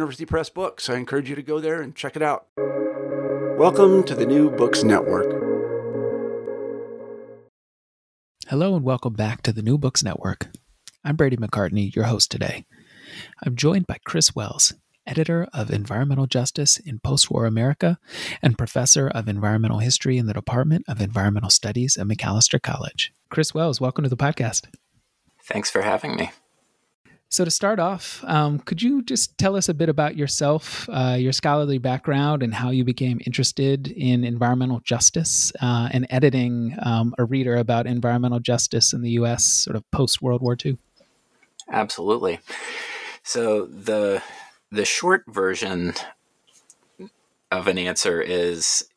Press books. I encourage you to go there and check it out. Welcome to the New Books Network. Hello and welcome back to the New Books Network. I'm Brady McCartney, your host today. I'm joined by Chris Wells, editor of Environmental Justice in Postwar America and professor of environmental history in the Department of Environmental Studies at Macalester College. Chris Wells, welcome to the podcast. Thanks for having me. So, to start off, um, could you just tell us a bit about yourself, uh, your scholarly background, and how you became interested in environmental justice uh, and editing um, a reader about environmental justice in the U.S. sort of post World War II? Absolutely. So the the short version of an answer is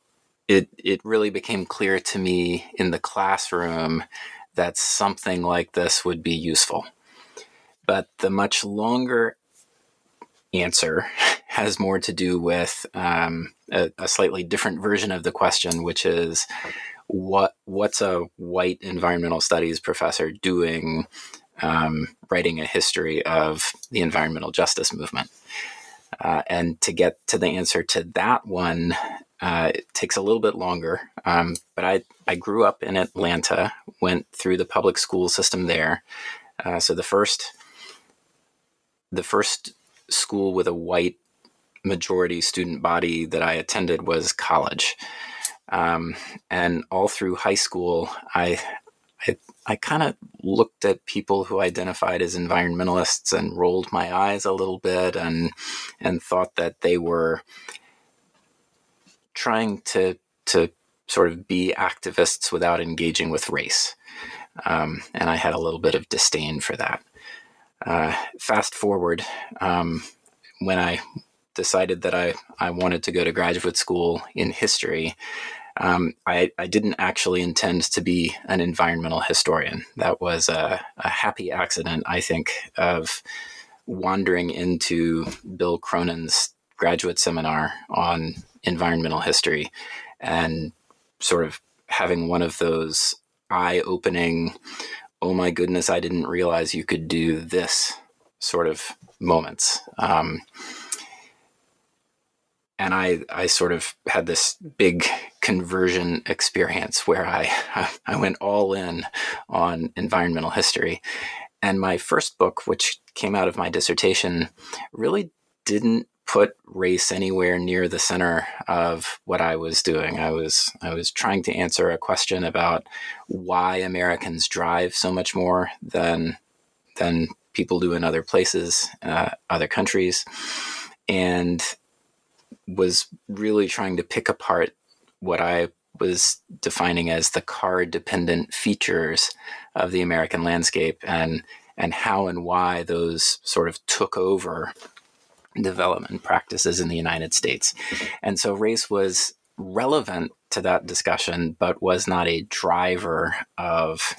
it it really became clear to me in the classroom that something like this would be useful. But the much longer answer has more to do with um, a, a, slightly different version of the question, which is what what's a white environmental studies professor doing um, writing a history of the environmental justice movement? Uh, and to get to the answer to that one, uh, it takes a little bit longer. Um, but I, I grew up in Atlanta, went through the public school system there. Uh, so the first the first school with a white majority student body that I attended was college. Um, and all through high school, I, I, I kind of looked at people who identified as environmentalists and rolled my eyes a little bit and, and thought that they were trying to, to sort of be activists without engaging with race. Um, and I had a little bit of disdain for that. Uh, fast forward, um, when I decided that I, I wanted to go to graduate school in history, um, I, I, didn't actually intend to be an environmental historian. That was a, a, happy accident, I think, of wandering into Bill Cronon's graduate seminar on environmental history and sort of having one of those eye opening oh my goodness, I didn't realize you could do this sort of moments. Um, and I, I sort of had this big conversion experience where I, I went all in on environmental history. And my first book, which came out of my dissertation, really didn't put race anywhere near the center of what I was doing. I was I was trying to answer a question about why Americans drive so much more than than people do in other places, uh, other countries, and was really trying to pick apart what I was defining as the car dependent features of the American landscape and and how and why those sort of took over development practices in the United States. And so race was relevant to that discussion, but was not a driver of.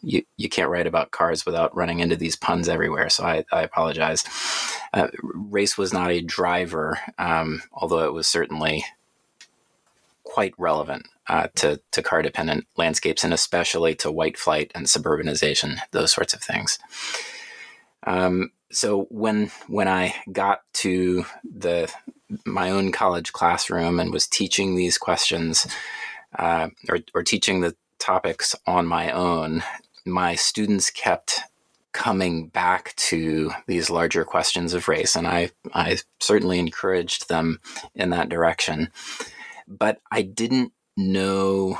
You, you can't write about cars without running into these puns everywhere, so I, I apologize. Uh, race was not a driver, um, although it was certainly quite relevant uh, to, to car dependent landscapes and especially to white flight and suburbanization, those sorts of things. Um, so when when I got to the my own college classroom and was teaching these questions uh, or, or teaching the topics on my own, my students kept coming back to these larger questions of race, and I I certainly encouraged them in that direction, but I didn't know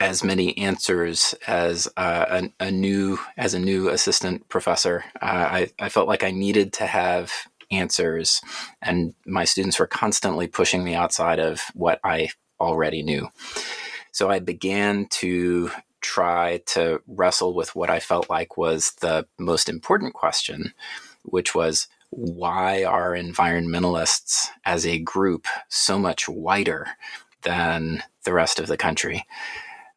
as many answers as uh, a, a, new as a new assistant professor. Uh, I, I felt like I needed to have answers, and my students were constantly pushing me outside of what I already knew. So I began to try to wrestle with what I felt like was the most important question, which was why are environmentalists as a group so much whiter than the rest of the country?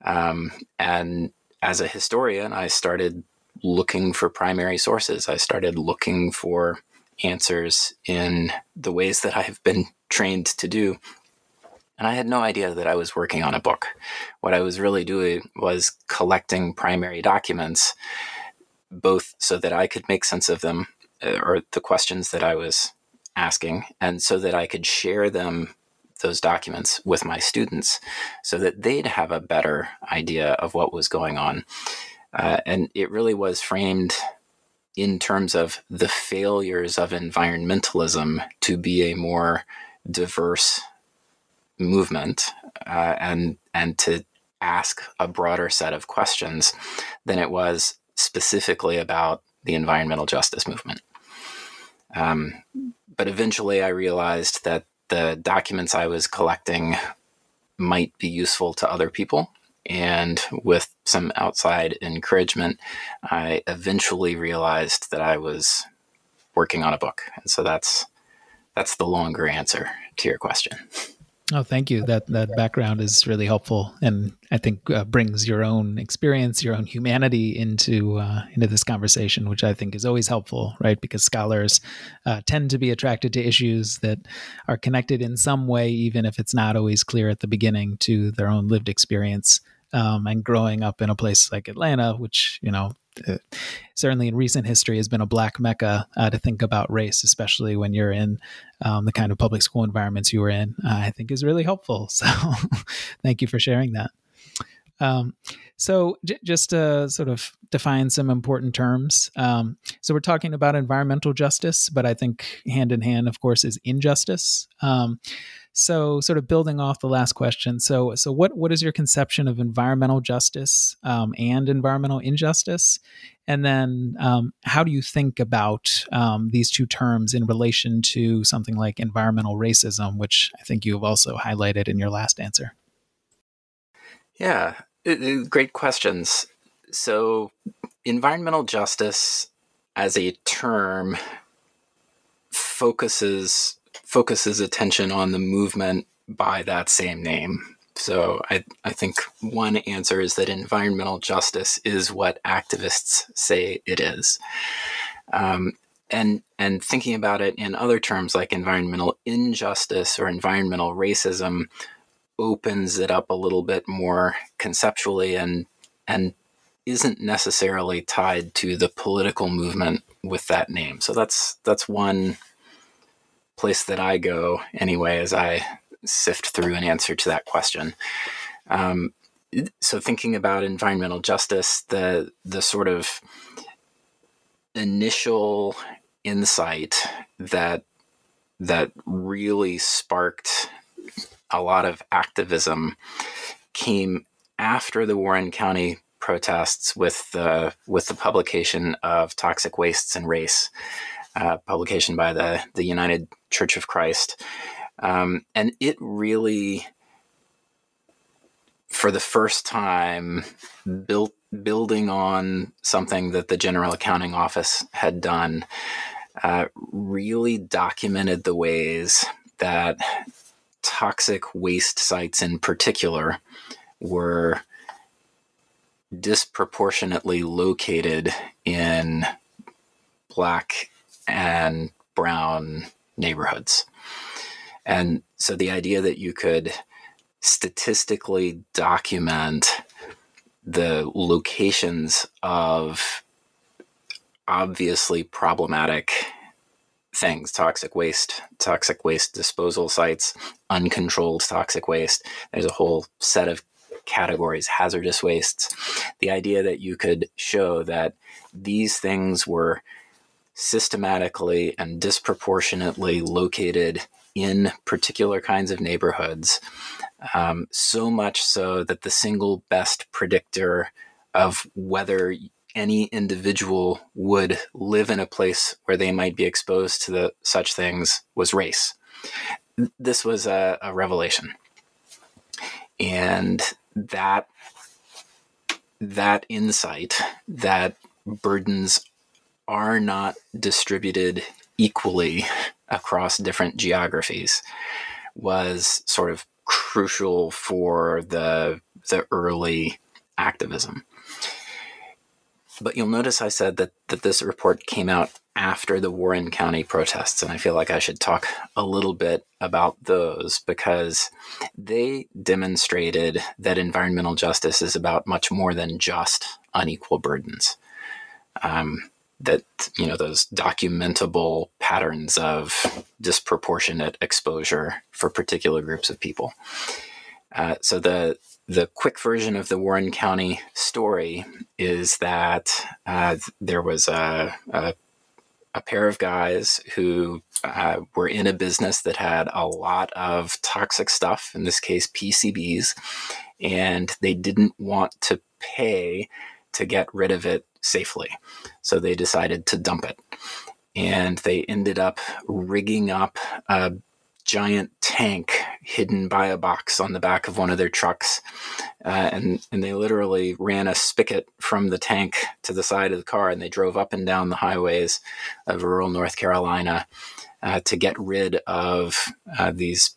Um, and as a historian, I started looking for primary sources. I started looking for answers in the ways that I have been trained to do. And I had no idea that I was working on a book. What I was really doing was collecting primary documents, both so that I could make sense of them uh, or the questions that I was asking, and so that I could share them those documents with my students so that they'd have a better idea of what was going on. Uh, and it really was framed in terms of the failures of environmentalism to be a more diverse movement uh, and and to ask a broader set of questions than it was specifically about the environmental justice movement. Um, but eventually, I realized that the documents I was collecting might be useful to other people. And with some outside encouragement, I eventually realized that I was working on a book. And so that's that's the longer answer to your question. Oh, thank you. That that background is really helpful, and I think uh, brings your own experience, your own humanity into uh, into this conversation, which I think is always helpful, right? Because scholars uh, tend to be attracted to issues that are connected in some way, even if it's not always clear at the beginning to their own lived experience. Um, and growing up in a place like Atlanta, which you know certainly in recent history has been a black mecca uh, to think about race, especially when you're in um, the kind of public school environments you were in. Uh, I think is really helpful. So, thank you for sharing that. Um, so, j- just to sort of define some important terms. Um, so, we're talking about environmental justice, but I think hand in hand, of course, is injustice. Um, so, sort of building off the last question. So, so what what is your conception of environmental justice um, and environmental injustice? And then, um, how do you think about um, these two terms in relation to something like environmental racism, which I think you have also highlighted in your last answer? Yeah, great questions. So, environmental justice as a term focuses focuses attention on the movement by that same name. So I, I think one answer is that environmental justice is what activists say it is. Um, and and thinking about it in other terms like environmental injustice or environmental racism opens it up a little bit more conceptually and and isn't necessarily tied to the political movement with that name. So that's that's one place that I go anyway as I sift through an answer to that question. Um, so thinking about environmental justice, the the sort of initial insight that that really sparked a lot of activism came after the Warren County protests with the with the publication of Toxic Wastes and Race, uh, publication by the the United Church of Christ, um, and it really, for the first time, built building on something that the General Accounting Office had done, uh, really documented the ways that toxic waste sites, in particular, were disproportionately located in black and brown neighborhoods. And so the idea that you could statistically document the locations of obviously problematic things toxic waste, toxic waste disposal sites, uncontrolled toxic waste. There's a whole set of categories, hazardous wastes. The idea that you could show that these things were systematically and disproportionately located in particular kinds of neighborhoods, um, so much so that the single best predictor of whether any individual would live in a place where they might be exposed to the, such things was race. This was a, a revelation. And that that insight that burdens are not distributed equally across different geographies was sort of crucial for the the early activism. But you'll notice I said that, that this report came out after the Warren County protests, and I feel like I should talk a little bit about those because they demonstrated that environmental justice is about much more than just unequal burdens. Um, that you know those documentable patterns of disproportionate exposure for particular groups of people. Uh, so the the quick version of the Warren County story is that uh, there was a, a, a, pair of guys who uh, were in a business that had a lot of toxic stuff, in this case PCBs, and they didn't want to pay to get rid of it safely. So they decided to dump it. And they ended up rigging up a giant tank hidden by a box on the back of one of their trucks. Uh, and, and they literally ran a spigot from the tank to the side of the car and they drove up and down the highways of rural North Carolina uh, to get rid of uh, these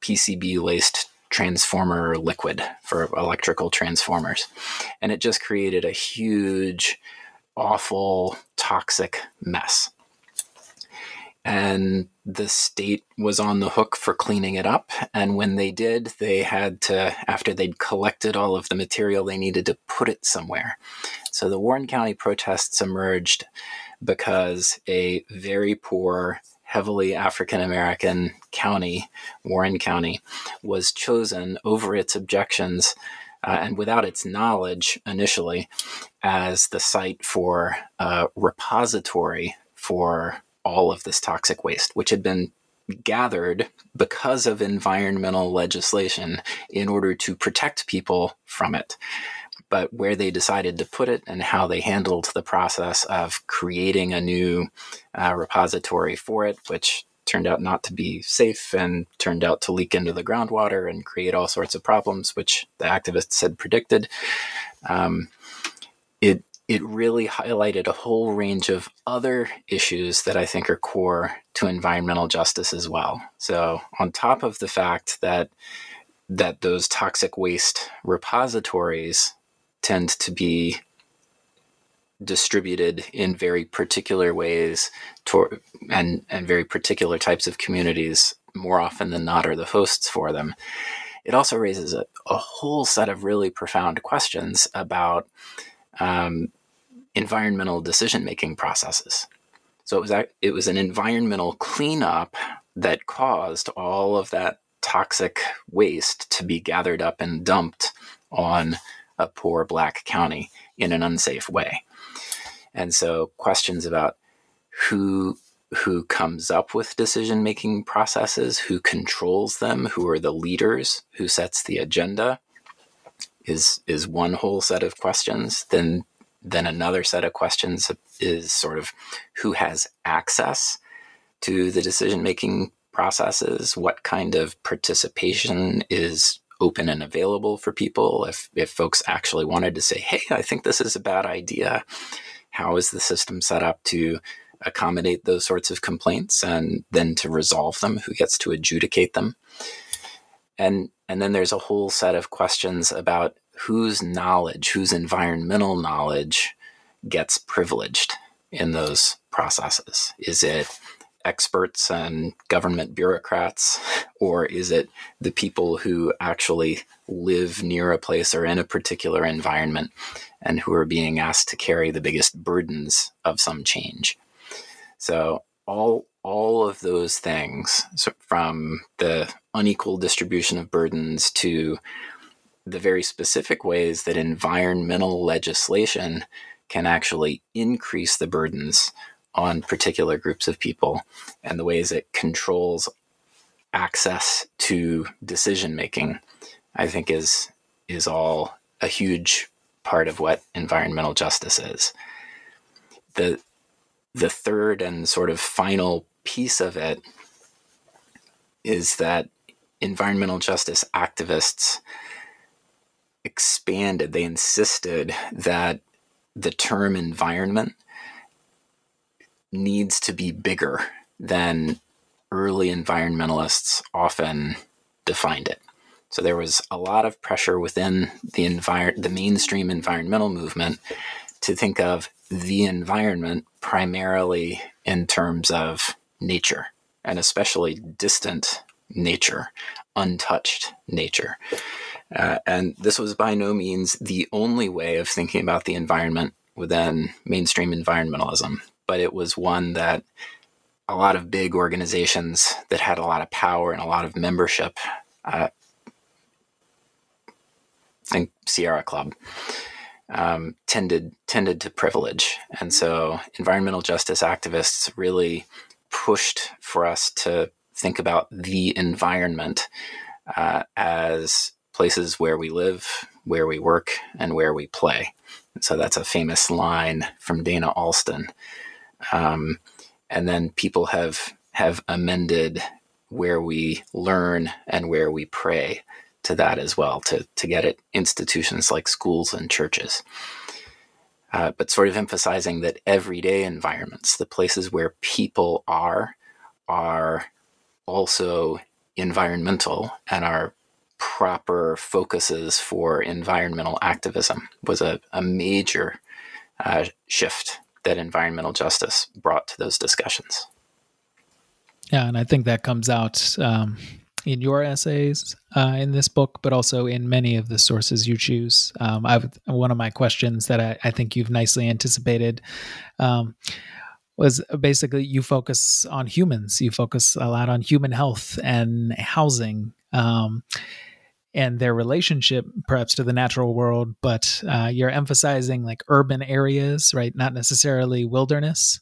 PCB laced transformer liquid for electrical transformers. And it just created a huge, awful, toxic mess and the state was on the hook for cleaning it up. And when they did, they had to, after they'd collected all of the material, they needed to put it somewhere. So the Warren County protests emerged because a very poor, heavily African American county, Warren County, was chosen over its objections. Uh, and without its knowledge initially, as the site for a repository for all of this toxic waste, which had been gathered because of environmental legislation in order to protect people from it. But where they decided to put it and how they handled the process of creating a new uh, repository for it, which turned out not to be safe and turned out to leak into the groundwater and create all sorts of problems, which the activists had predicted. Um, it it really highlighted a whole range of other issues that I think are core to environmental justice as well. So, on top of the fact that that those toxic waste repositories tend to be distributed in very particular ways to, and and very particular types of communities more often than not are the hosts for them it also raises a, a whole set of really profound questions about um, environmental decision making processes. So it was it was an environmental cleanup that caused all of that toxic waste to be gathered up and dumped on a poor black county in an unsafe way. And so questions about who who comes up with decision making processes, who controls them, who are the leaders, who sets the agenda is is one whole set of questions. Then then another set of questions is sort of who has access to the decision making processes, what kind of participation is open and available for people if if folks actually wanted to say hey i think this is a bad idea. How is the system set up to accommodate those sorts of complaints? And then to resolve them who gets to adjudicate them. And and then there's a whole set of questions about whose knowledge, whose environmental knowledge gets privileged in those processes? Is it experts and government bureaucrats, or is it the people who actually live near a place or in a particular environment and who are being asked to carry the biggest burdens of some change? So, all all of those things, so from the unequal distribution of burdens to the very specific ways that environmental legislation can actually increase the burdens on particular groups of people and the ways it controls access to decision making, I think is is all a huge part of what environmental justice is. The the third and sort of final piece of it is that environmental justice activists expanded, they insisted that the term environment needs to be bigger than early environmentalists often defined it. So there was a lot of pressure within the envir- the mainstream environmental movement to think of the environment primarily in terms of nature and especially distant nature, untouched nature. Uh, and this was by no means the only way of thinking about the environment within mainstream environmentalism, but it was one that a lot of big organizations that had a lot of power and a lot of membership, uh, think Sierra Club, um, tended tended to privilege, and so environmental justice activists really pushed for us to think about the environment uh, as places where we live, where we work, and where we play. And so that's a famous line from Dana Alston. Um, and then people have have amended where we learn and where we pray to that as well to to get at institutions like schools and churches. Uh, but sort of emphasizing that everyday environments, the places where people are, are also environmental and are proper focuses for environmental activism was a, a major uh, shift that environmental justice brought to those discussions. Yeah, and I think that comes out um, in your essays uh, in this book, but also in many of the sources you choose. Um, I've, one of my questions that I, I think you've nicely anticipated um, was basically you focus on humans. You focus a lot on human health and housing. Um, and their relationship perhaps to the natural world, but uh, you're emphasizing like urban areas, right? Not necessarily wilderness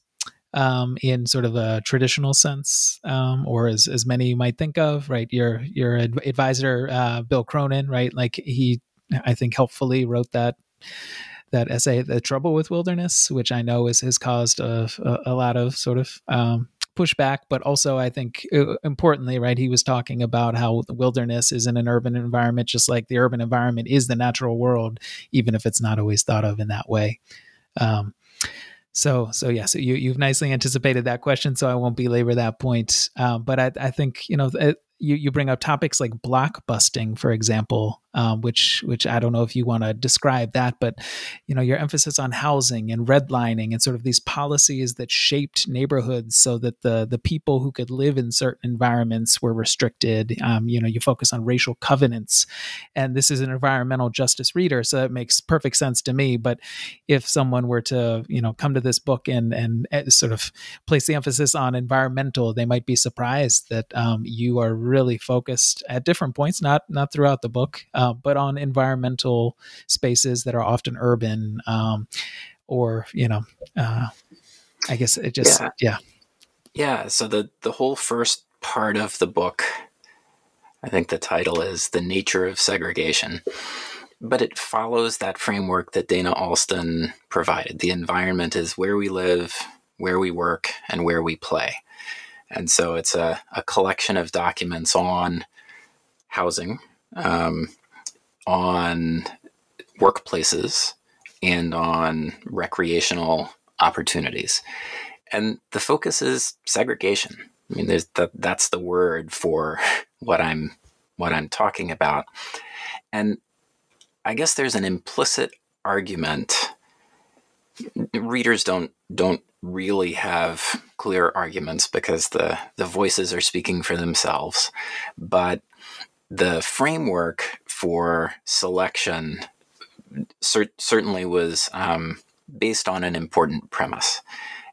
um, in sort of a traditional sense, um, or as, as many might think of, right? Your your advisor, uh, Bill Cronon, right? Like he, I think, helpfully wrote that that essay, "The Trouble with Wilderness," which I know is, has caused a, a, a lot of sort of um, pushback, but also I think uh, importantly, right, he was talking about how the wilderness is in an urban environment, just like the urban environment is the natural world, even if it's not always thought of in that way. Um, so, so yeah, so you you've nicely anticipated that question, so I won't belabor that point. Um, but I, I think you know it, you you bring up topics like block busting, for example, um, which which I don't know if you want to describe that, but you know your emphasis on housing and redlining and sort of these policies that shaped neighborhoods so that the the people who could live in certain environments were restricted. Um, you know, you focus on racial covenants, and this is an environmental justice reader, so that makes perfect sense to me. But if someone were to you know come to this book and and eh, sort of place the emphasis on environmental, they might be surprised that um, you are really focused at different points, not not throughout the book. Um, uh, but on environmental spaces that are often urban um, or, you know, uh, I guess it just, yeah. yeah. Yeah. So the, the whole first part of the book, I think the title is The Nature of Segregation but it follows that framework that Dana Alston provided. The environment is where we live, where we work, and where we play. And so it's a, a collection of documents on housing, um, on workplaces and on recreational opportunities. And the focus is segregation. I mean, there's the, that's the word for what I'm what I'm talking about. And I guess there's an implicit argument. Readers don't don't really have clear arguments because the the voices are speaking for themselves. But the framework for selection cer- certainly was um, based on an important premise.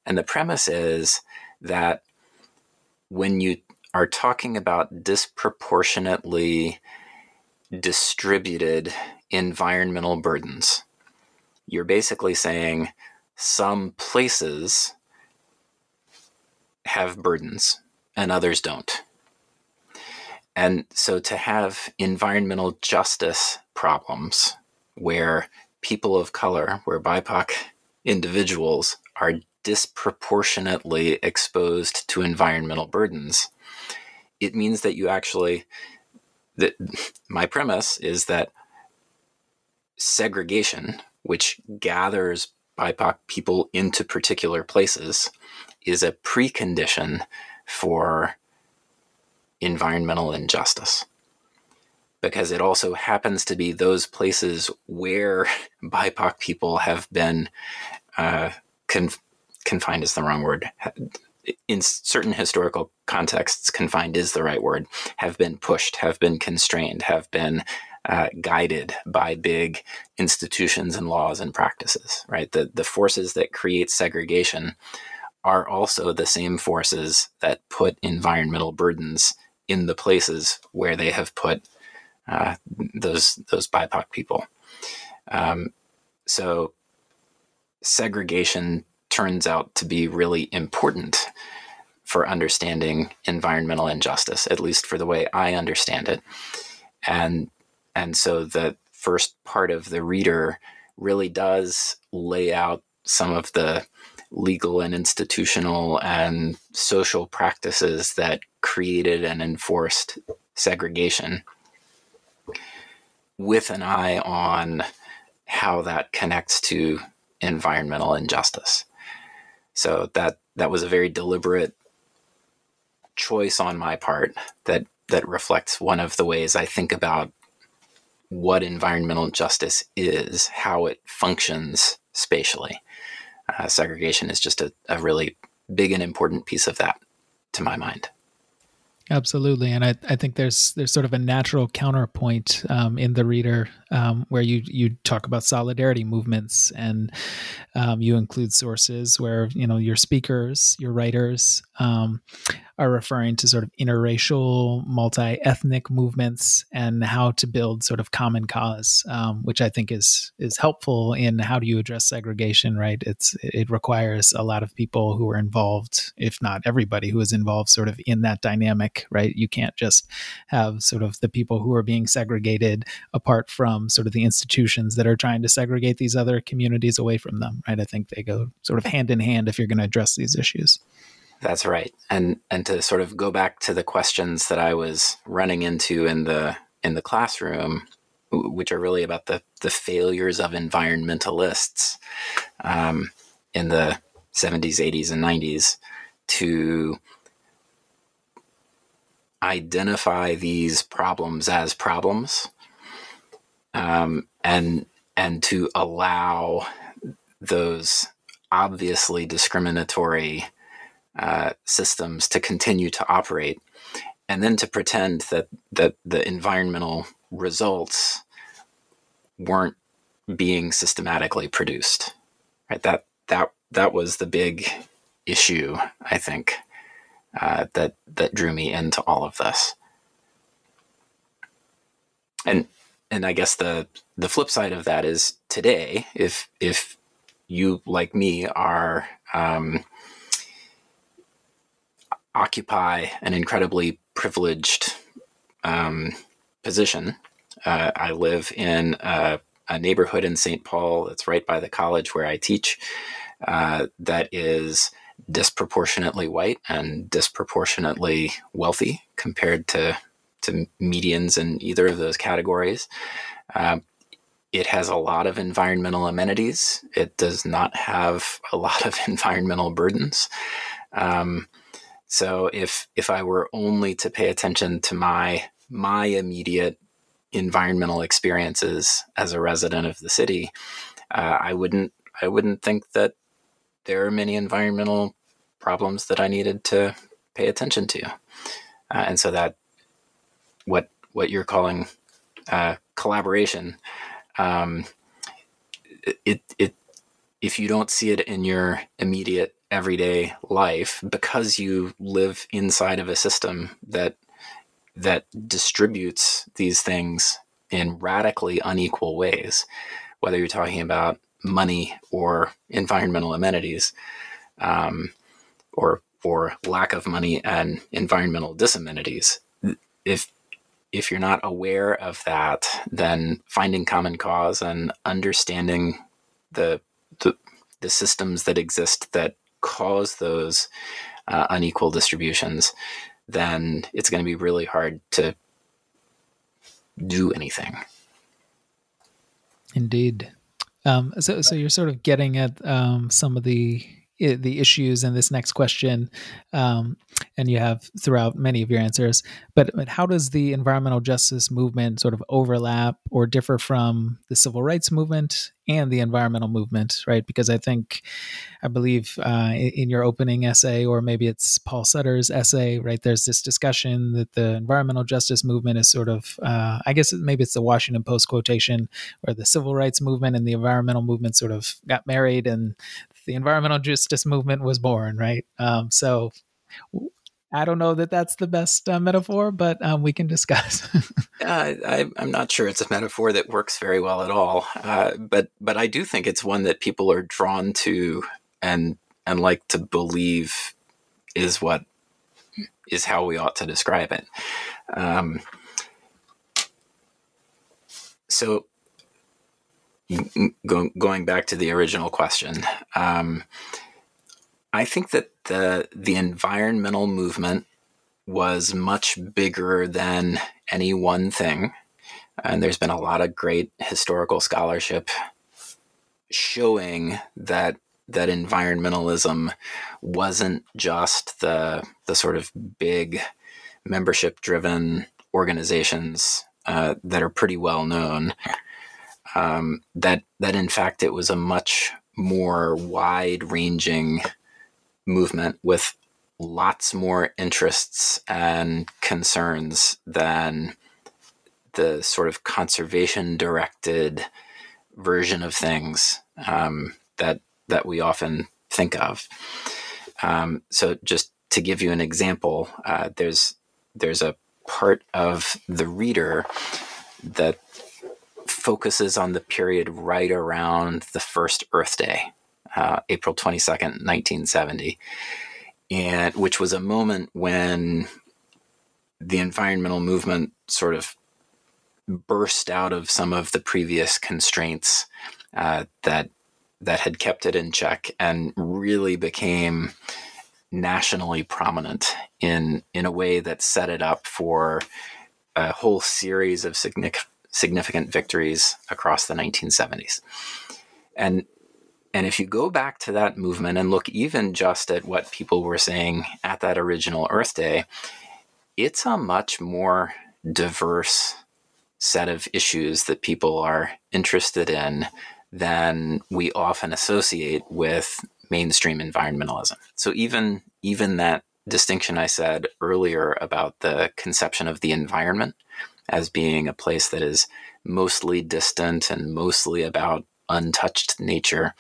And the premise is that when you are talking about disproportionately distributed environmental burdens, you're basically saying some places have burdens and others don't. And so to have environmental justice problems where people of color, where BIPOC individuals are disproportionately exposed to environmental burdens, it means that you actually that my premise is that segregation, which gathers BIPOC people into particular places, is a precondition for environmental injustice. Because it also happens to be those places where BIPOC people have been uh, conf- confined is the wrong word. In certain historical contexts, confined is the right word, have been pushed, have been constrained, have been uh, guided by big institutions and laws and practices, right? The, the forces that create segregation are also the same forces that put environmental burdens in the places where they have put uh, those those BIPOC people. Um, so segregation turns out to be really important for understanding environmental injustice, at least for the way I understand it. And and so the first part of the reader really does lay out some of the legal and institutional and social practices that created and enforced segregation with an eye on how that connects to environmental injustice. So that that was a very deliberate choice on my part that that reflects one of the ways I think about what environmental justice is, how it functions spatially uh, segregation is just a, a really big and important piece of that to my mind. Absolutely, and I, I think there's there's sort of a natural counterpoint um, in the reader um, where you you talk about solidarity movements and um, you include sources where you know your speakers, your writers um, are referring to sort of interracial, multi-ethnic movements and how to build sort of common cause, um, which I think is is helpful in how do you address segregation. Right, it's it requires a lot of people who are involved, if not everybody who is involved, sort of in that dynamic. Right, you can't just have sort of the people who are being segregated apart from sort of the institutions that are trying to segregate these other communities away from them. Right, I think they go sort of hand in hand if you're going to address these issues. That's right. And and to sort of go back to the questions that I was running into in the in the classroom, which are really about the the failures of environmentalists um, in the 70s, 80s, and 90s to identify these problems as problems um, and and to allow those obviously discriminatory uh, systems to continue to operate, and then to pretend that that the environmental results weren't being systematically produced. Right. That that that was the big issue. I think uh, that that drew me into all of this. And and I guess the the flip side of that is today, if if you like me are um, occupy an incredibly privileged um, position. Uh, I live in a, a, neighborhood in St. Paul that's right by the college where I teach uh, that is disproportionately white and disproportionately wealthy compared to, to medians in either of those categories. Uh, it has a lot of environmental amenities. It does not have a lot of environmental burdens. Um, so if if I were only to pay attention to my my immediate environmental experiences as a resident of the city, uh, I wouldn't I wouldn't think that there are many environmental problems that I needed to pay attention to, uh, and so that what what you're calling uh, collaboration, um, it it if you don't see it in your immediate everyday life because you live inside of a system that that distributes these things in radically unequal ways whether you're talking about money or environmental amenities um, or or lack of money and environmental disamenities. If if you're not aware of that, then finding common cause and understanding the the, the systems that exist that cause those uh, unequal distributions, then it's going to be really hard to do anything. Indeed. Um, so, so you're sort of getting at um, some of the the issues in this next question, um, and you have throughout many of your answers. But, but how does the environmental justice movement sort of overlap or differ from the civil rights movement and the environmental movement, right? Because I think, I believe uh, in your opening essay, or maybe it's Paul Sutter's essay, right? There's this discussion that the environmental justice movement is sort of, uh, I guess maybe it's the Washington Post quotation, where the civil rights movement and the environmental movement sort of got married and the environmental justice movement was born, right? Um, so I don't know that that's the best uh, metaphor, but um, we can discuss. uh, I, am not sure it's a metaphor that works very well at all, uh, but but I do think it's one that people are drawn to and and like to believe is what is how we ought to describe it. Um, so going going back to the original question, um, I think that the the environmental movement was much bigger than any one thing, and there's been a lot of great historical scholarship showing that that environmentalism wasn't just the the sort of big membership driven organizations uh, that are pretty well known um, that that in fact it was a much more wide ranging movement with lots more interests and concerns than the sort of conservation directed version of things um, that that we often think of. Um, so just to give you an example, uh, there's there's a part of the reader that focuses on the period right around the first Earth Day, uh, April 22nd, 1970, and which was a moment when the environmental movement sort of burst out of some of the previous constraints uh, that that had kept it in check and really became nationally prominent in in a way that set it up for a whole series of significant significant victories across the 1970s. And and if you go back to that movement and look even just at what people were saying at that original Earth Day, it's a much more diverse set of issues that people are interested in than we often associate with mainstream environmentalism. So even even that distinction I said earlier about the conception of the environment as being a place that is mostly distant and mostly about untouched nature.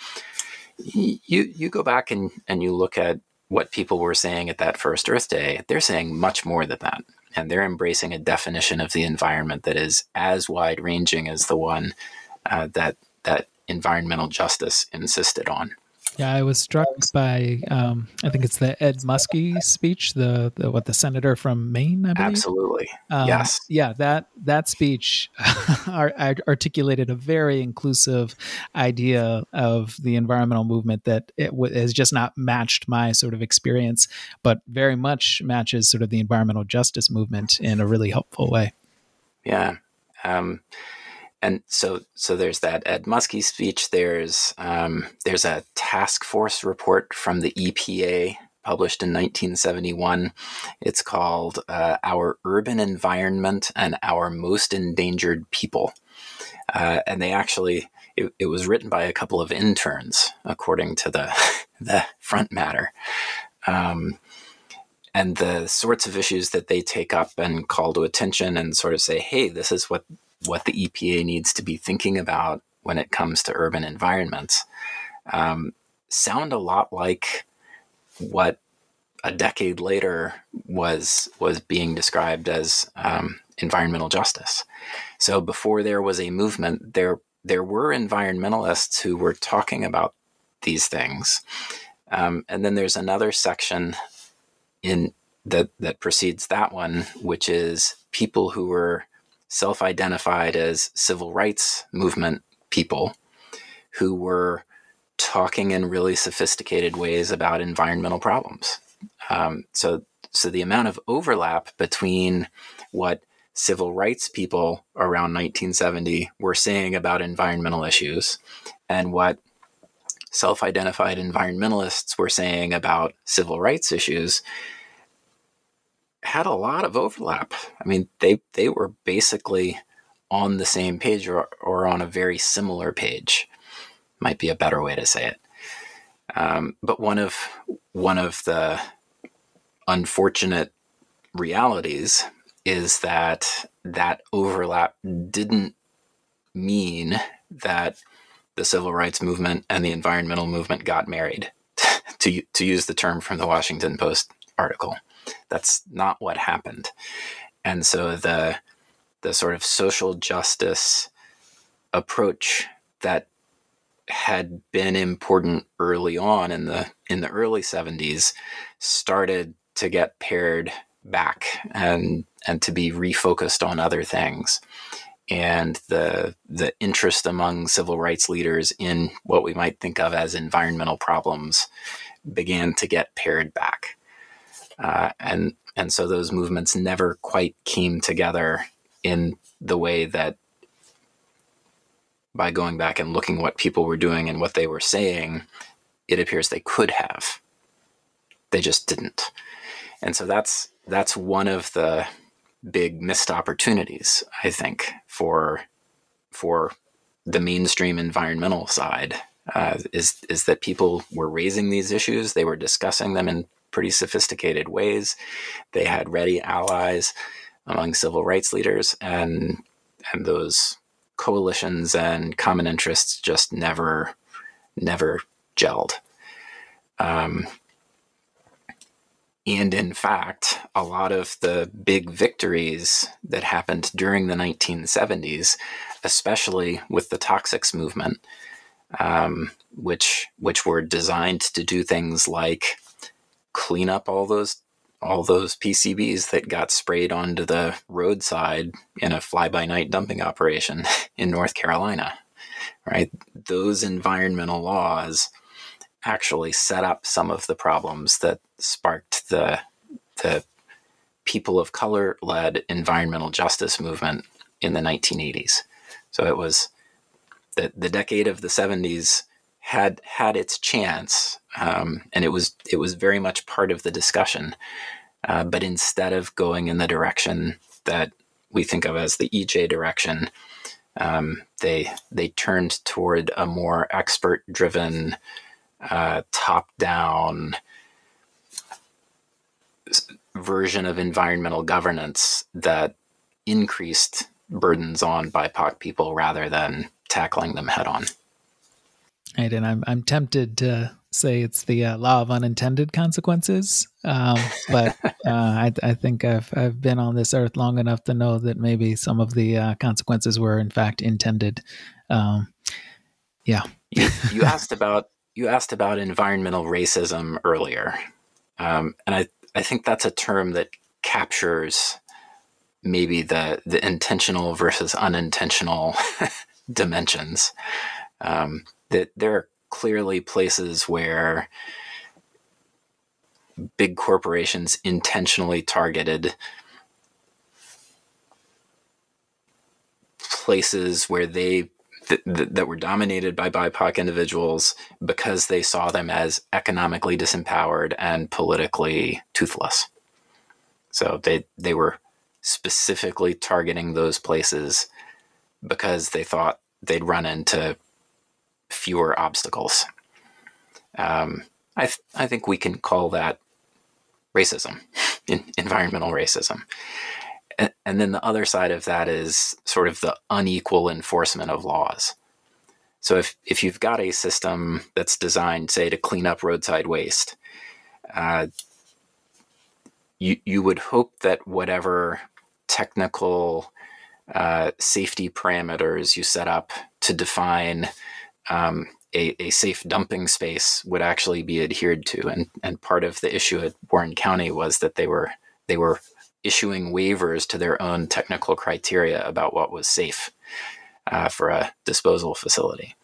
You you go back and, and you look at what people were saying at that first Earth Day, they're saying much more than that. And they're embracing a definition of the environment that is as wide ranging as the one uh, that that environmental justice insisted on. Yeah, I was struck by um, I think it's the Ed Muskie speech, the, the what the senator from Maine, I believe. Absolutely, um, yes, yeah that that speech articulated a very inclusive idea of the environmental movement that it w- has just not matched my sort of experience, but very much matches sort of the environmental justice movement in a really helpful way. Yeah. Um, and so so there's that Ed Muskie speech. There's um, there's a task force report from the EPA published in 1971. It's called uh, "Our Urban Environment and Our Most Endangered People," uh, and they actually it, it, was written by a couple of interns, according to the the front matter. Um, and the sorts of issues that they take up and call to attention and sort of say, hey, this is what what the EPA needs to be thinking about when it comes to urban environments um, sound a lot like what a decade later was was being described as um, environmental justice. So before there was a movement, there there were environmentalists who were talking about these things, um, and then there's another section in that that precedes that one, which is people who were self-identified as civil rights movement people who were talking in really sophisticated ways about environmental problems. Um, so, so the amount of overlap between what civil rights people around 1970 were saying about environmental issues and what self identified environmentalists were saying about civil rights issues had a lot of overlap. I mean, they, they were basically on the same page or, or on a very similar page, might be a better way to say it. Um, but one of one of the unfortunate realities is that that overlap didn't mean that the civil rights movement and the environmental movement got married, to, to use the term from the Washington Post article. That's not what happened. And so the, the sort of social justice approach that had been important early on in the in the early 70s started to get pared back and and to be refocused on other things and the the interest among civil rights leaders in what we might think of as environmental problems began to get pared back, uh, and and so those movements never quite came together in the way that by going back and looking what people were doing and what they were saying, it appears they could have. They just didn't, and so that's that's one of the big missed opportunities, I think, for for the mainstream environmental side. Uh, is is that people were raising these issues, they were discussing them in pretty sophisticated ways. They had ready allies among civil rights leaders, and and those coalitions and common interests just never never gelled. Um, and in fact, a lot of the big victories that happened during the 1970s, especially with the Toxics movement, um, which which were designed to do things like clean up all those all those PCBs that got sprayed onto the roadside in a fly-by-night dumping operation in North Carolina. Right, those environmental laws actually set up some of the problems that sparked the the people of color led environmental justice movement in the 1980s. So it was the the decade of the 70s had had its chance, um, and it was it was very much part of the discussion. Uh, but instead of going in the direction that we think of as the EJ direction, um, they they turned toward a more expert driven uh, top down version of environmental governance that increased burdens on BIPOC people rather than tackling them head on. Right, and I'm I'm tempted to say it's the uh, law of unintended consequences, um, but uh, I, I think I've I've been on this earth long enough to know that maybe some of the uh, consequences were in fact intended. Um, yeah, you, you asked about you asked about environmental racism earlier, um, and I I think that's a term that captures maybe the the intentional versus unintentional dimensions. Um, that there are clearly places where big corporations intentionally targeted places where they that, that were dominated by BIPOC individuals because they saw them as economically disempowered and politically toothless. So they they were specifically targeting those places because they thought they'd run into fewer obstacles. Um, I th- I think we can call that racism, environmental racism and then the other side of that is sort of the unequal enforcement of laws. So if if you've got a system that's designed, say, to clean up roadside waste, uh, you you would hope that whatever technical uh, safety parameters you set up to define um, a, a safe dumping space would actually be adhered to. And and part of the issue at Warren County was that they were they were issuing waivers to their own technical criteria about what was safe uh, for a disposal facility.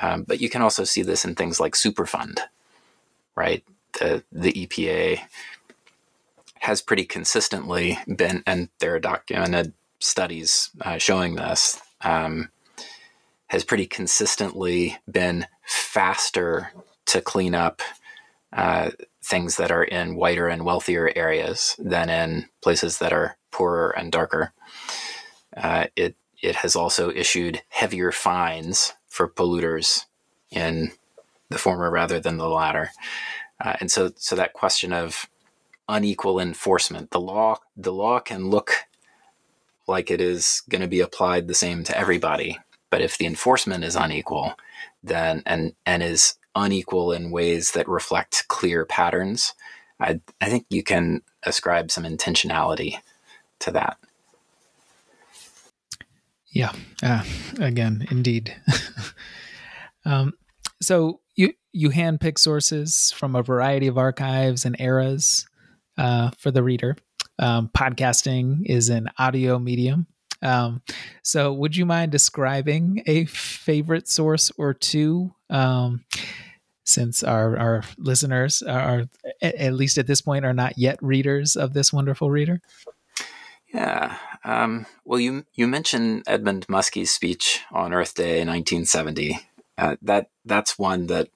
Um, but you can also see this in things like Superfund, right? The the EPA has pretty consistently been, and there are documented studies uh, showing this. Um, has pretty consistently been faster to clean up uh, things that are in whiter and wealthier areas than in places that are poorer and darker. Uh, it it has also issued heavier fines for polluters in the former rather than the latter. Uh, and so, so that question of unequal enforcement, the law, the law can look like it is going to be applied the same to everybody, but if the enforcement is unequal, then and and is unequal in ways that reflect clear patterns, I I think you can ascribe some intentionality to that. Yeah. Uh, again, indeed. um, so you you handpick sources from a variety of archives and eras uh, for the reader. Um, podcasting is an audio medium, um, so, would you mind describing a favorite source or two? Um, since our, our listeners are, at least at this point, are not yet readers of this wonderful reader? Yeah. Um, well, you you mentioned Edmund Muskie's speech on Earth Day in 1970. Uh, that that's one that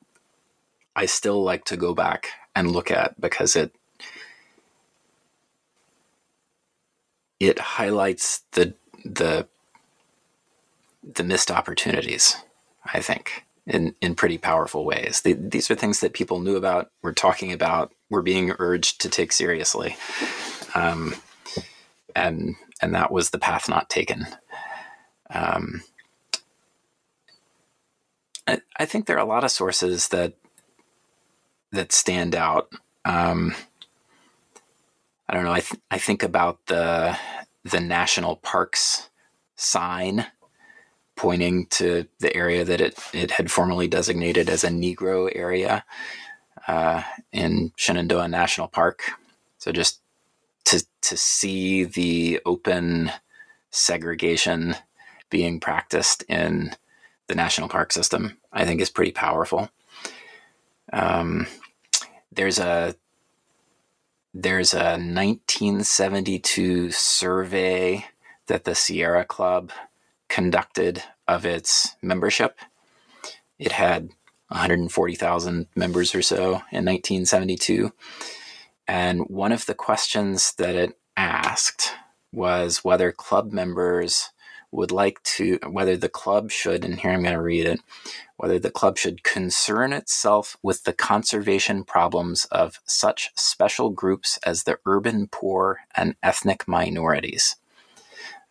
I still like to go back and look at because it it highlights the the the missed opportunities. I think in in pretty powerful ways. These are things that people knew about, were talking about, were being urged to take seriously, um, and and that was the path not taken. Um, I, I, think there are a lot of sources that that stand out. Um, I don't know. I th- I think about the the national parks sign pointing to the area that it, it had formerly designated as a Negro area uh, in Shenandoah National Park. So just to to see the open segregation being practiced in the national park system, I think is pretty powerful. Um, there's a there's a 1972 survey that the Sierra Club conducted of its membership. It had 140,000 members or so in 1972. And one of the questions that it asked was whether club members would like to, whether the club should, and here I'm going to read it, whether the club should concern itself with the conservation problems of such special groups as the urban poor and ethnic minorities.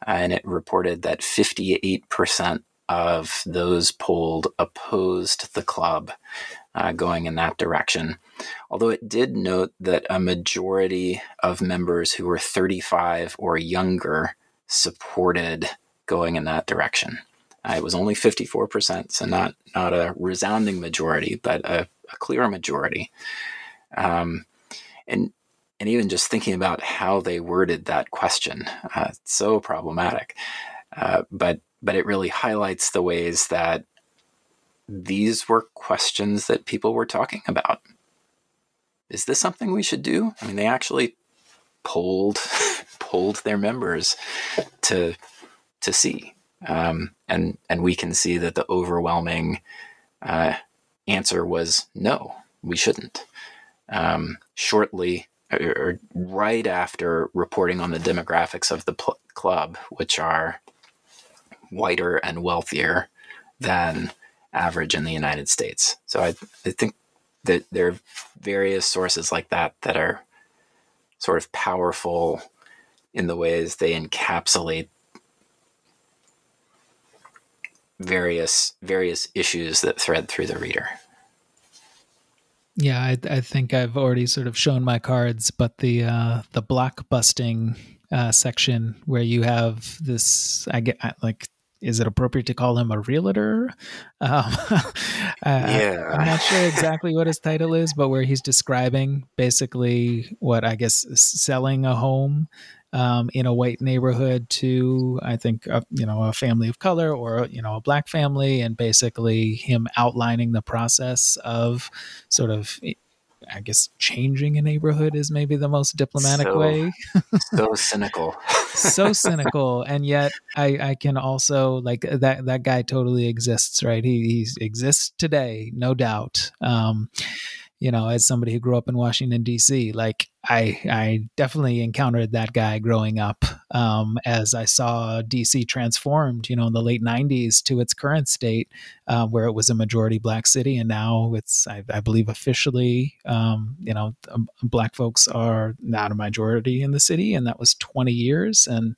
And it reported that 58% of those polled opposed the club uh, going in that direction. Although it did note that a majority of members who were 35 or younger supported going in that direction. It was only 54%, so not, not a resounding majority, but a, a clear majority. Um, and, and even just thinking about how they worded that question, uh, so problematic. Uh, but, but it really highlights the ways that these were questions that people were talking about. Is this something we should do? I mean, they actually polled polled their members to to see um, and and we can see that the overwhelming uh, answer was no, we shouldn't. Um, shortly, or, right after reporting on the demographics of the pl- club, which are whiter and wealthier than average in the United States. So I, I think that there are various sources like that that are sort of powerful in the ways they encapsulate various various issues that thread through the reader. Yeah, I, I think I've already sort of shown my cards, but the uh, the block busting uh, section where you have this, I get like is it appropriate to call him a realtor? Um, yeah. I, am not sure exactly what his title is, but where he's describing basically what I guess selling a home um, in a white neighborhood to I think a, you know a family of color or you know a black family, and basically him outlining the process of sort of I guess changing a neighborhood is maybe the most diplomatic so, way. so cynical. so cynical. And yet I, I can also like that that guy totally exists, right? He, he exists today, no doubt. Um, you know, as somebody who grew up in Washington D.C., like I I definitely encountered that guy growing up um, as I saw DC transformed, you know, in the late '90s to its current state, uh, where it was a majority black city, and now it's I, I believe officially, um, you know, um, black folks are not a majority in the city, and that was 20 years. And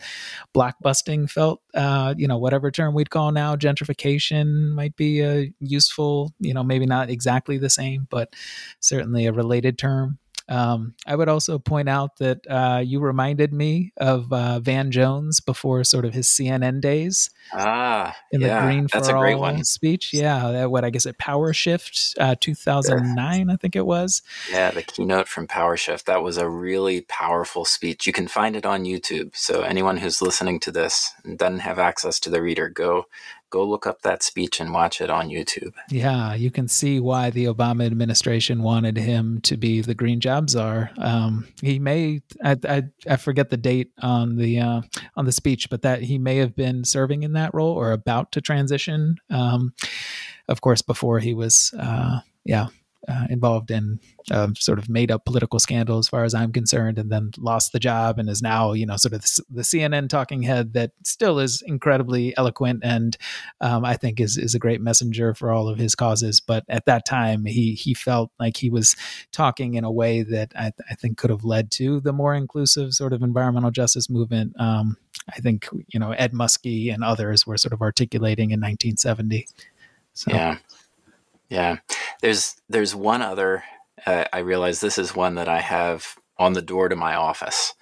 black busting felt, uh, you know, whatever term we'd call now, gentrification might be a useful, you know, maybe not exactly the same, but certainly a related term. Um, I would also point out that uh, you reminded me of uh, Van Jones before sort of his CNN days. Ah, in yeah, the Green that's for a great All one. speech. Yeah, that, what I guess at Power Shift uh, 2009, I think it was. Yeah, the keynote from Power Shift. That was a really powerful speech. You can find it on YouTube. So anyone who's listening to this and doesn't have access to the reader, go go look up that speech and watch it on YouTube. Yeah, you can see why the Obama administration wanted him to be the green job czar. Um, he may, I, I, I, forget the date on the uh, on the speech, but that he may have been serving in that role or about to transition. Um, of course, before he was, uh, yeah, uh, involved in uh, sort of made up political scandal as far as I'm concerned, and then lost the job and is now, you know, sort of the, the CNN talking head that still is incredibly eloquent and um, I think is is a great messenger for all of his causes. But at that time, he he felt like he was talking in a way that I, I think could have led to the more inclusive sort of environmental justice movement. Um, I think you know Ed Muskie and others were sort of articulating in 1970. So. Yeah. Yeah, there's there's one other. Uh, I realize this is one that I have on the door to my office,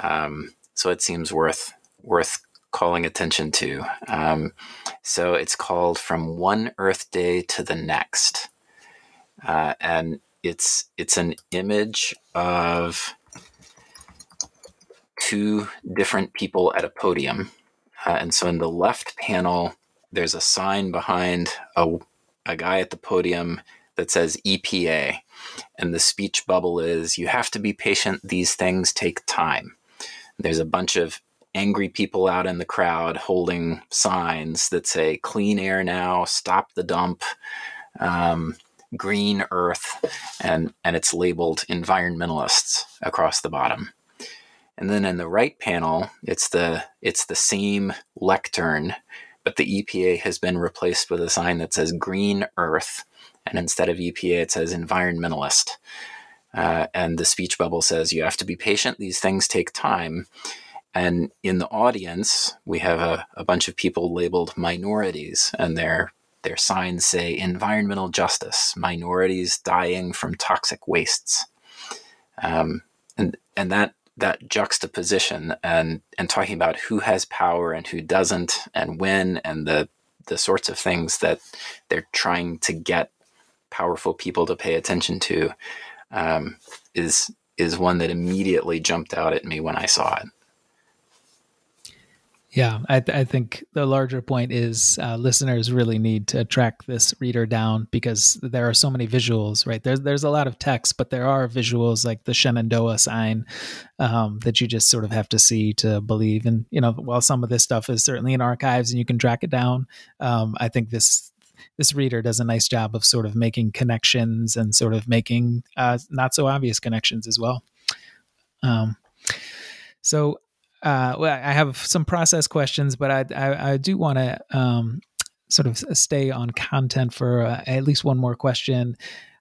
um, so it seems worth worth calling attention to. Um, so it's called "From One Earth Day to the Next," uh, and it's it's an image of two different people at a podium, uh, and so in the left panel, there's a sign behind a a guy at the podium that says EPA. And the speech bubble is you have to be patient, these things take time. There's a bunch of angry people out in the crowd holding signs that say clean air now, stop the dump, um, green earth, and, and it's labeled environmentalists across the bottom. And then in the right panel, it's the it's the same lectern but the EPA has been replaced with a sign that says Green Earth, and instead of EPA, it says Environmentalist. Uh, and the speech bubble says you have to be patient; these things take time. And in the audience, we have a, a bunch of people labeled minorities, and their their signs say environmental justice, minorities dying from toxic wastes. Um, and and that that juxtaposition and and talking about who has power and who doesn't and when and the the sorts of things that they're trying to get powerful people to pay attention to um, is is one that immediately jumped out at me when I saw it. Yeah, I, th- I, think the larger point is uh, listeners really need to track this reader down because there are so many visuals, right? There's there's a lot of text, but there are visuals like the Shenandoah sign um, that you just sort of have to see to believe. And you know, while some of this stuff is certainly in archives and you can track it down, um, I think this this reader does a nice job of sort of making connections and sort of making uh, not so obvious connections as well. Um, so uh, well, I have some process questions, but I I, I do want to um, sort of stay on content for uh, at least one more question.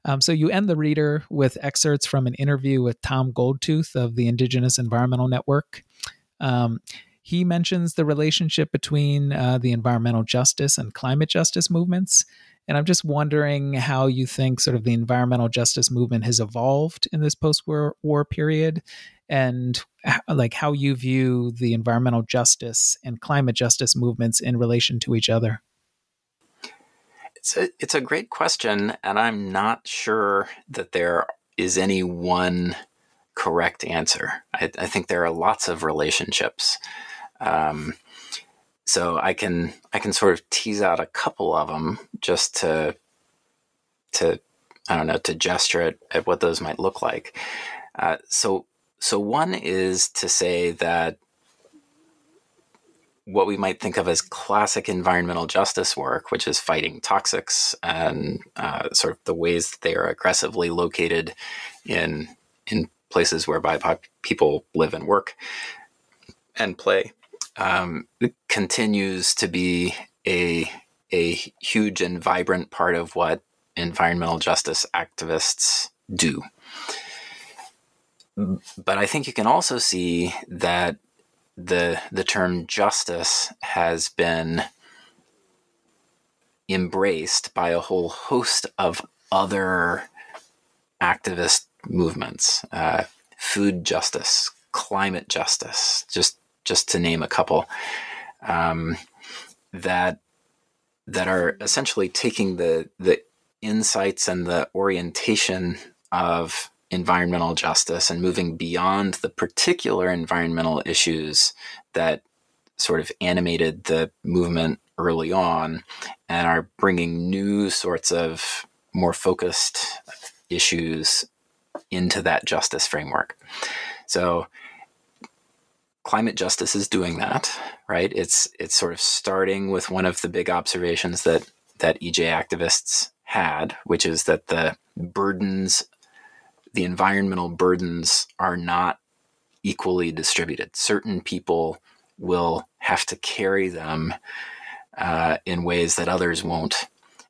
Um, so you end the reader with excerpts from an interview with Tom Goldtooth of the Indigenous Environmental Network. Um, he mentions the relationship between uh, the environmental justice and climate justice movements. And I'm just wondering how you think sort of the environmental justice movement has evolved in this post war period and like how you view the environmental justice and climate justice movements in relation to each other. It's a, it's a great question, and I'm not sure that there is any one correct answer. I, I think there are lots of relationships. Um, so I can I can sort of tease out a couple of them just to to I don't know to gesture at, at what those might look like. Uh, so so one is to say that what we might think of as classic environmental justice work, which is fighting toxics and uh, sort of the ways that they are aggressively located in in places whereby people live and work and play, um, continues to be a a huge and vibrant part of what environmental justice activists do. But I think you can also see that the the term justice has been embraced by a whole host of other activist movements, uh, food justice, climate justice, just just to name a couple, um, that that are essentially taking the the insights and the orientation of environmental justice and moving beyond the particular environmental issues that sort of animated the movement early on and are bringing new sorts of more focused issues into that justice framework. So climate justice is doing that, right? It's it's sort of starting with one of the big observations that that EJ activists had, which is that the burdens the environmental burdens are not equally distributed. Certain people will have to carry them uh, in ways that others won't.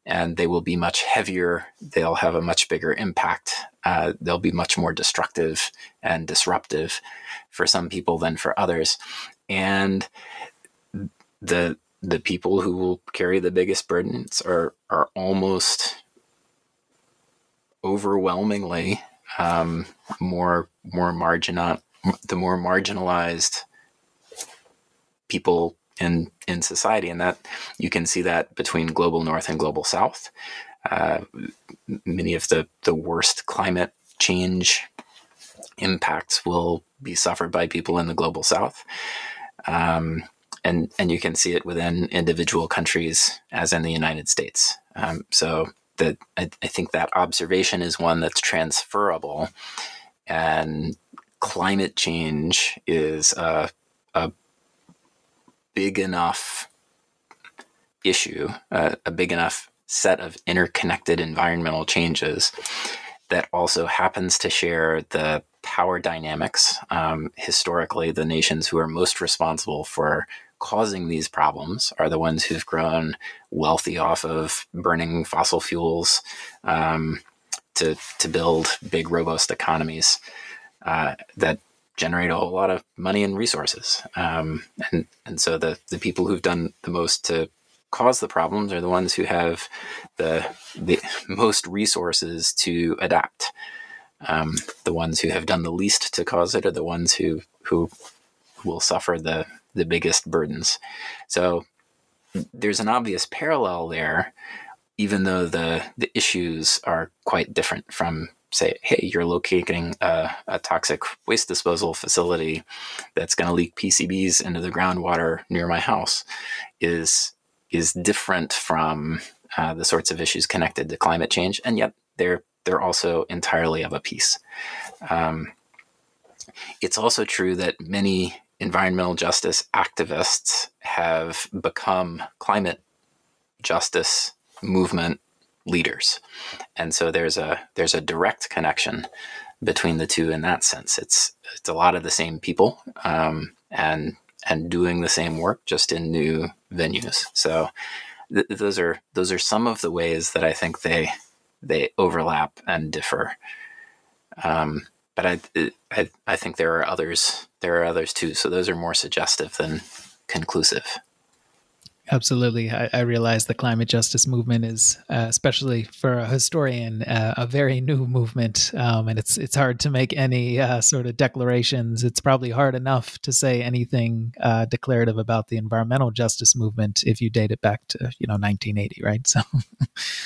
And they will be much heavier. They'll have a much bigger impact. Uh, they'll be much more destructive and disruptive for some people than for others. And the the people who will carry the biggest burdens are are almost overwhelmingly um, more more marginal the more marginalized people in in society, and that you can see that between global north and global south. Uh, many of the the worst climate change impacts will be suffered by people in the global south. Um, and, and you can see it within individual countries as in the United States. Um, so that I, I think that observation is one that's transferable, and climate change is a, a big enough issue, a, big enough set of interconnected environmental changes that also happens to share the power dynamics. Um, historically, the nations who are most responsible for causing these problems are the ones who've grown wealthy off of burning fossil fuels um, to to build big robust economies uh, that generate a whole lot of money and resources. Um, and and so the the people who've done the most to cause the problems are the ones who have the the most resources to adapt. Um, the ones who have done the least to cause it are the ones who who will suffer the the biggest burdens. So there's an obvious parallel there, even though the the issues are quite different from say, hey, you're locating a, a toxic waste disposal facility that's going to leak PCBs into the groundwater near my house is is different from uh, the sorts of issues connected to climate change, and yet they're they're also entirely of a piece. Um, it's also true that many environmental justice activists have become climate justice movement leaders. And so there's a there's a direct connection between the two in that sense. It's it's a lot of the same people um, and and doing the same work just in new venues. So th- those are those are some of the ways that I think they they overlap and differ. Um, but I, I I think there are others there are others too. So those are more suggestive than conclusive. Absolutely. I, I, realize the climate justice movement is, uh, especially for a historian, uh, a very new movement, um, and it's it's hard to make any uh, sort of declarations. It's probably hard enough to say anything uh, declarative about the environmental justice movement if you date it back to you know 1980, right? So.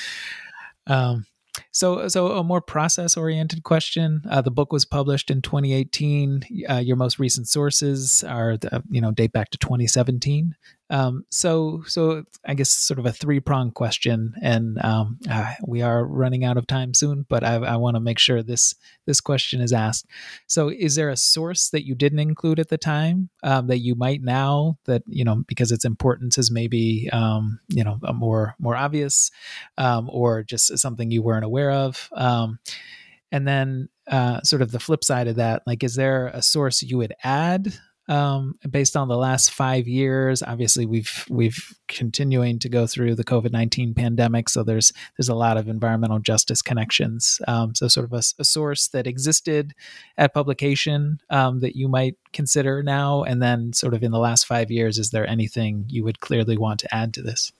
um, so, so a more process-oriented question. Uh, the book was published in 2018. Uh, your most recent sources are, the, you know, date back to 2017. Um, so, so I guess sort of a three prong question, and um, uh, we are running out of time soon, but I, I want to make sure this this question is asked. So, is there a source that you didn't include at the time um, that you might now that you know because its importance is maybe um, you know more more obvious, um, or just something you weren't aware of? Um, and then, uh, sort of the flip side of that, like, is there a source you would add um, based on the last five years. Obviously, we've we've continuing to go through the COVID nineteen pandemic, so there's there's a lot of environmental justice connections. Um, so, sort of a, a, source that existed at publication um, that you might consider now, and then sort of in the last five years, is there anything you would clearly want to add to this?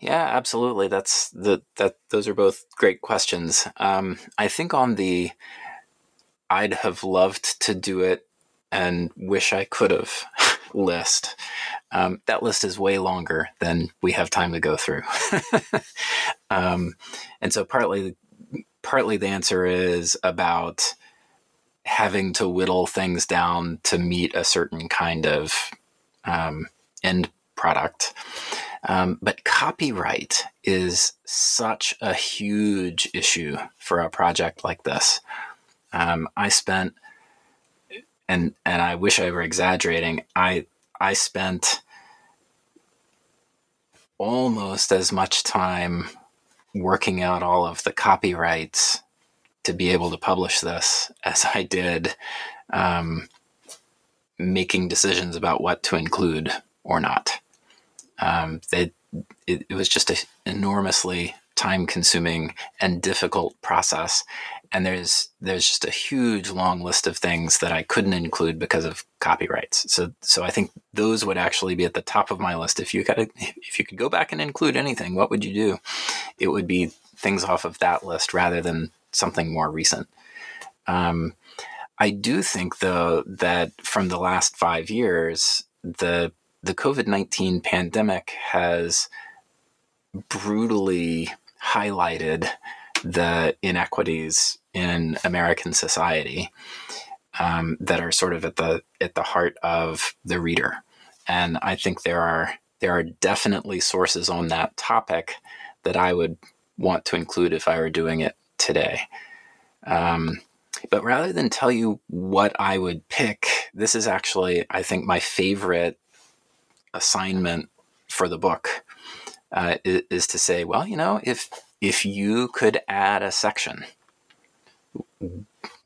Yeah, absolutely. That's the that those are both great questions. Um, I think on the I'd have loved to do it and wish I could have list. Um, that list is way longer than we have time to go through. um, and so partly, partly the answer is about having to whittle things down to meet a certain kind of um, end product. Um, but copyright is such a huge issue for a project like this. Um, I spent and and I wish I were exaggerating. I I spent almost as much time working out all of the copyrights to be able to publish this as I did um, making decisions about what to include or not. Um, they, it, it was just an enormously time consuming and difficult process and there's there's just a huge long list of things that I couldn't include because of copyrights. So so I think those would actually be at the top of my list. If you could if you could go back and include anything, what would you do? It would be things off of that list rather than something more recent. Um, I do think though that from the last five years, the the COVID nineteen pandemic has brutally highlighted the inequities in American society um, that are sort of at the at the heart of the reader. And I think there are there are definitely sources on that topic that I would want to include if I were doing it today. Um, but rather than tell you what I would pick, this is actually, I think, my favorite assignment for the book uh, is, is to say, well, you know, if if you could add a section,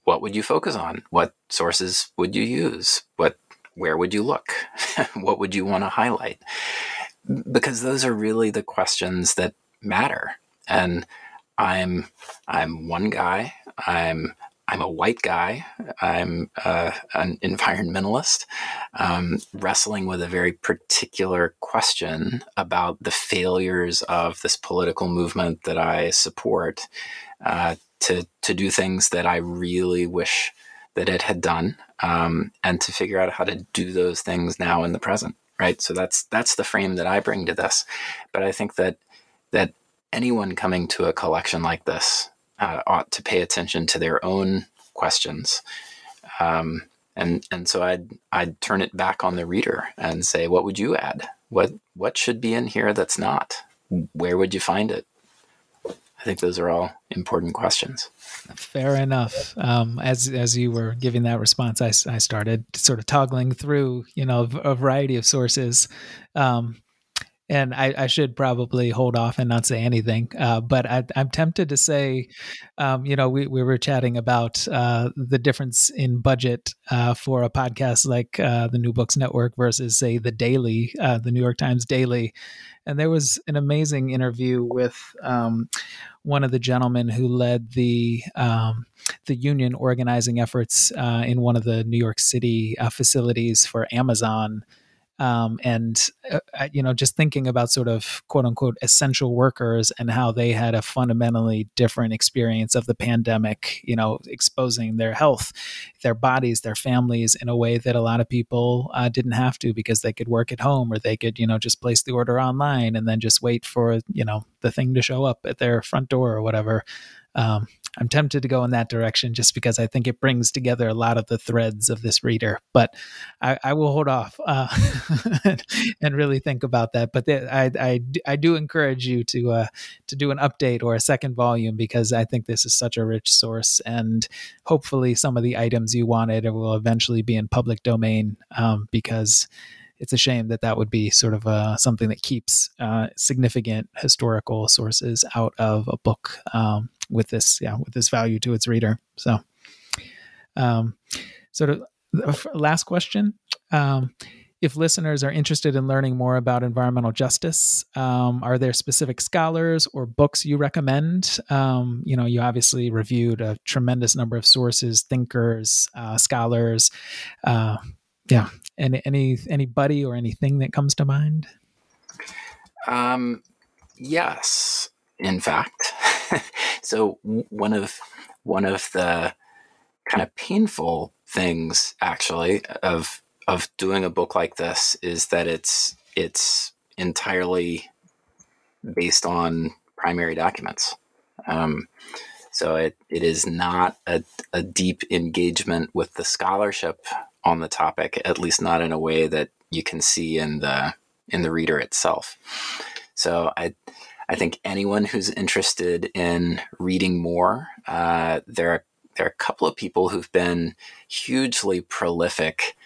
what would you focus on? What sources would you use? What where would you look? what would you want to highlight? Because those are really the questions that matter. And I'm I'm one guy. I'm I'm a white guy. I'm uh, an environmentalist, um, wrestling with a very particular question about the failures of this political movement that I support uh, to to do things that I really wish that it had done, um, and to figure out how to do those things now in the present. Right. So that's that's the frame that I bring to this. But I think that that anyone coming to a collection like this uh, ought to pay attention to their own questions. Um, and and so I'd I'd turn it back on the reader and say, what would you add? What what should be in here that's not? Where would you find it? I think those are all important questions. Fair enough. Um, as as you were giving that response, I, I started sort of toggling through, you know, a variety of sources. Um, and I, I, should probably hold off and not say anything. Uh, but I, am tempted to say, um, you know, we, we were chatting about uh, the difference in budget uh, for a podcast like uh, the New Books Network versus, say, the Daily, uh, the New York Times Daily. And there was an amazing interview with um, one of the gentlemen who led the um, the union organizing efforts uh, in one of the New York City facilities for Amazon um, and uh, you know just thinking about sort of quote unquote essential workers and how they had a fundamentally different experience of the pandemic you know exposing their health their bodies their families in a way that a lot of people uh, didn't have to because they could work at home or they could you know just place the order online and then just wait for you know the thing to show up at their front door or whatever. Um, I'm tempted to go in that direction just because I think it brings together a lot of the threads of this reader. But I, I will hold off uh, and really think about that. But I, I, I do encourage you to uh, to do an update or a second volume because I think this is such a rich source, and hopefully some of the items you wanted will eventually be in public domain um, because it's a shame that that would be sort of uh, something that keeps uh, significant historical sources out of a book um, with this yeah with this value to its reader. So, um, sort of last question. Um, if listeners are interested in learning more about environmental justice, um, are there specific scholars or books you recommend? Um, you know, you obviously reviewed a tremendous number of sources, thinkers, uh, scholars. Uh, yeah, any any anybody or anything that comes to mind? Um, yes, in fact. so one of one of the kind of painful things actually of of doing a book like this is that it's it's entirely based on primary documents. Um, so it, it is not a, a deep engagement with the scholarship on the topic, at least not in a way that you can see in the in the reader itself. So I I think anyone who's interested in reading more, uh, there are there are a couple of people who've been hugely prolific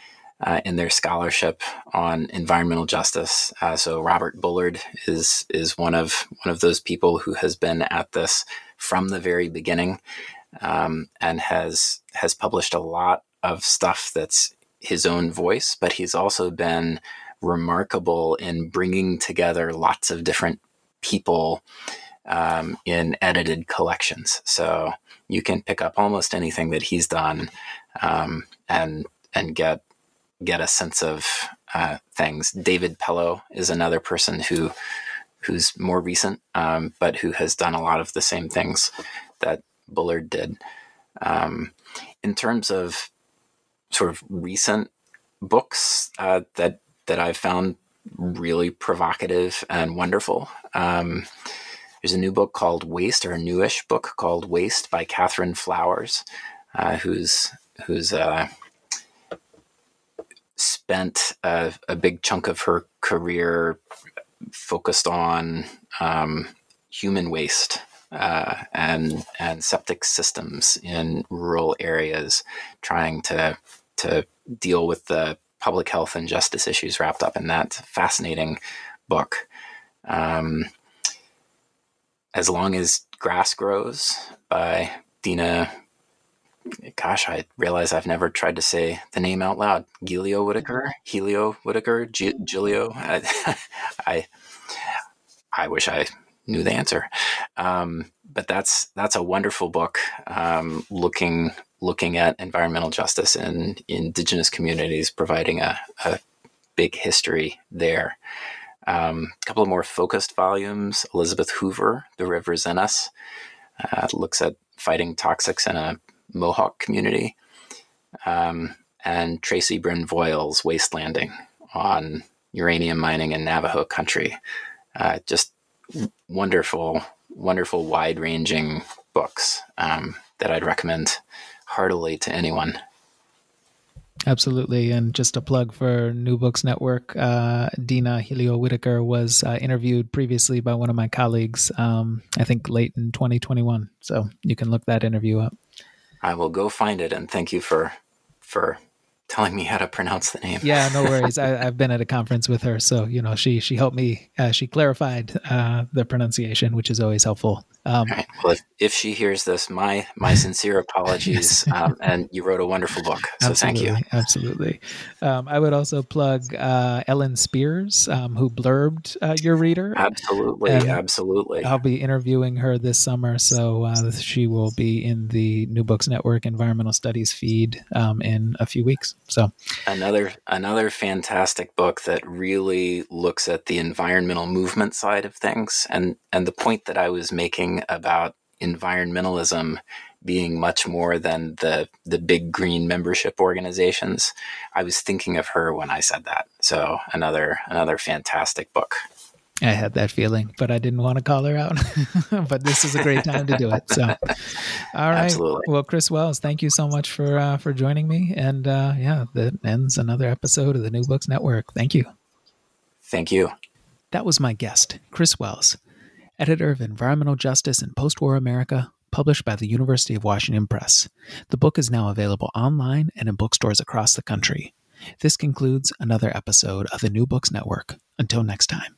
uh, in their scholarship on environmental justice. Uh, so Robert Bullard is is one of one of those people who has been at this from the very beginning, um, and has has published a lot of stuff that's his own voice. But he's also been remarkable in bringing together lots of different people um, in edited collections. So you can pick up almost anything that he's done um, and and get get a sense of uh, things. David Pellow is another person who who's more recent, um, but who has done a lot of the same things that Bullard did. Um, in terms of sort of recent books uh, that that I've found really provocative and wonderful. Um, there's a new book called Waste, or a newish book called Waste by Catherine Flowers, uh, who's who's uh, spent a, a, big chunk of her career focused on um, human waste uh, and and septic systems in rural areas, trying to to deal with the public health and justice issues wrapped up in that fascinating book. Um, as Long as Grass Grows by Dina. Gosh, I realize I've never tried to say the name out loud. Gilio Whitaker, Helio Whitaker, G- Gilio. I, I, I wish I knew the answer. Um, but that's that's a wonderful book, um, looking looking at environmental justice in indigenous communities, providing a, a big history there. Um, a couple of more focused volumes. Elizabeth Hoover, The Rivers in Us, uh, looks at fighting toxics in a Mohawk community. Um, and Traci Brynne Voyles, Wastelanding on uranium mining in Navajo country. Uh, just wonderful, wonderful, wide ranging books um, that I'd recommend heartily to anyone. Absolutely. And just a plug for New Books Network, uh, Dina Helio Whitaker was uh, interviewed previously by one of my colleagues, um, I think late in 2021. So you can look that interview up. I will go find it and thank you for for telling me how to pronounce the name. Yeah, no worries. I, have been at a conference with her, so you know she she helped me. Uh, she clarified uh, the pronunciation, which is always helpful Um, right. Well, if, if she hears this, my my sincere apologies. um, and you wrote a wonderful book, so thank you. Absolutely. Um, I would also plug uh, Ellen Spears, um, who blurbed uh, your reader. Absolutely, and absolutely. I'll be interviewing her this summer, so uh, she will be in the New Books Network Environmental Studies feed um, in a few weeks. So another another fantastic book that really looks at the environmental movement side of things, and and the point that I was making about environmentalism being much more than the the big green membership organizations. I was thinking of her when I said that. So another another fantastic book. I had that feeling, but I didn't want to call her out. but this is a great time to do it. So, all right. Absolutely. Well, Chris Wells, thank you so much for uh, for joining me. And uh, yeah, that ends another episode of the New Books Network. Thank you. Thank you. That was my guest, Chris Wells, editor of Environmental Justice in Postwar America, published by the University of Washington Press. The book is now available online and in bookstores across the country. This concludes another episode of the New Books Network. Until next time.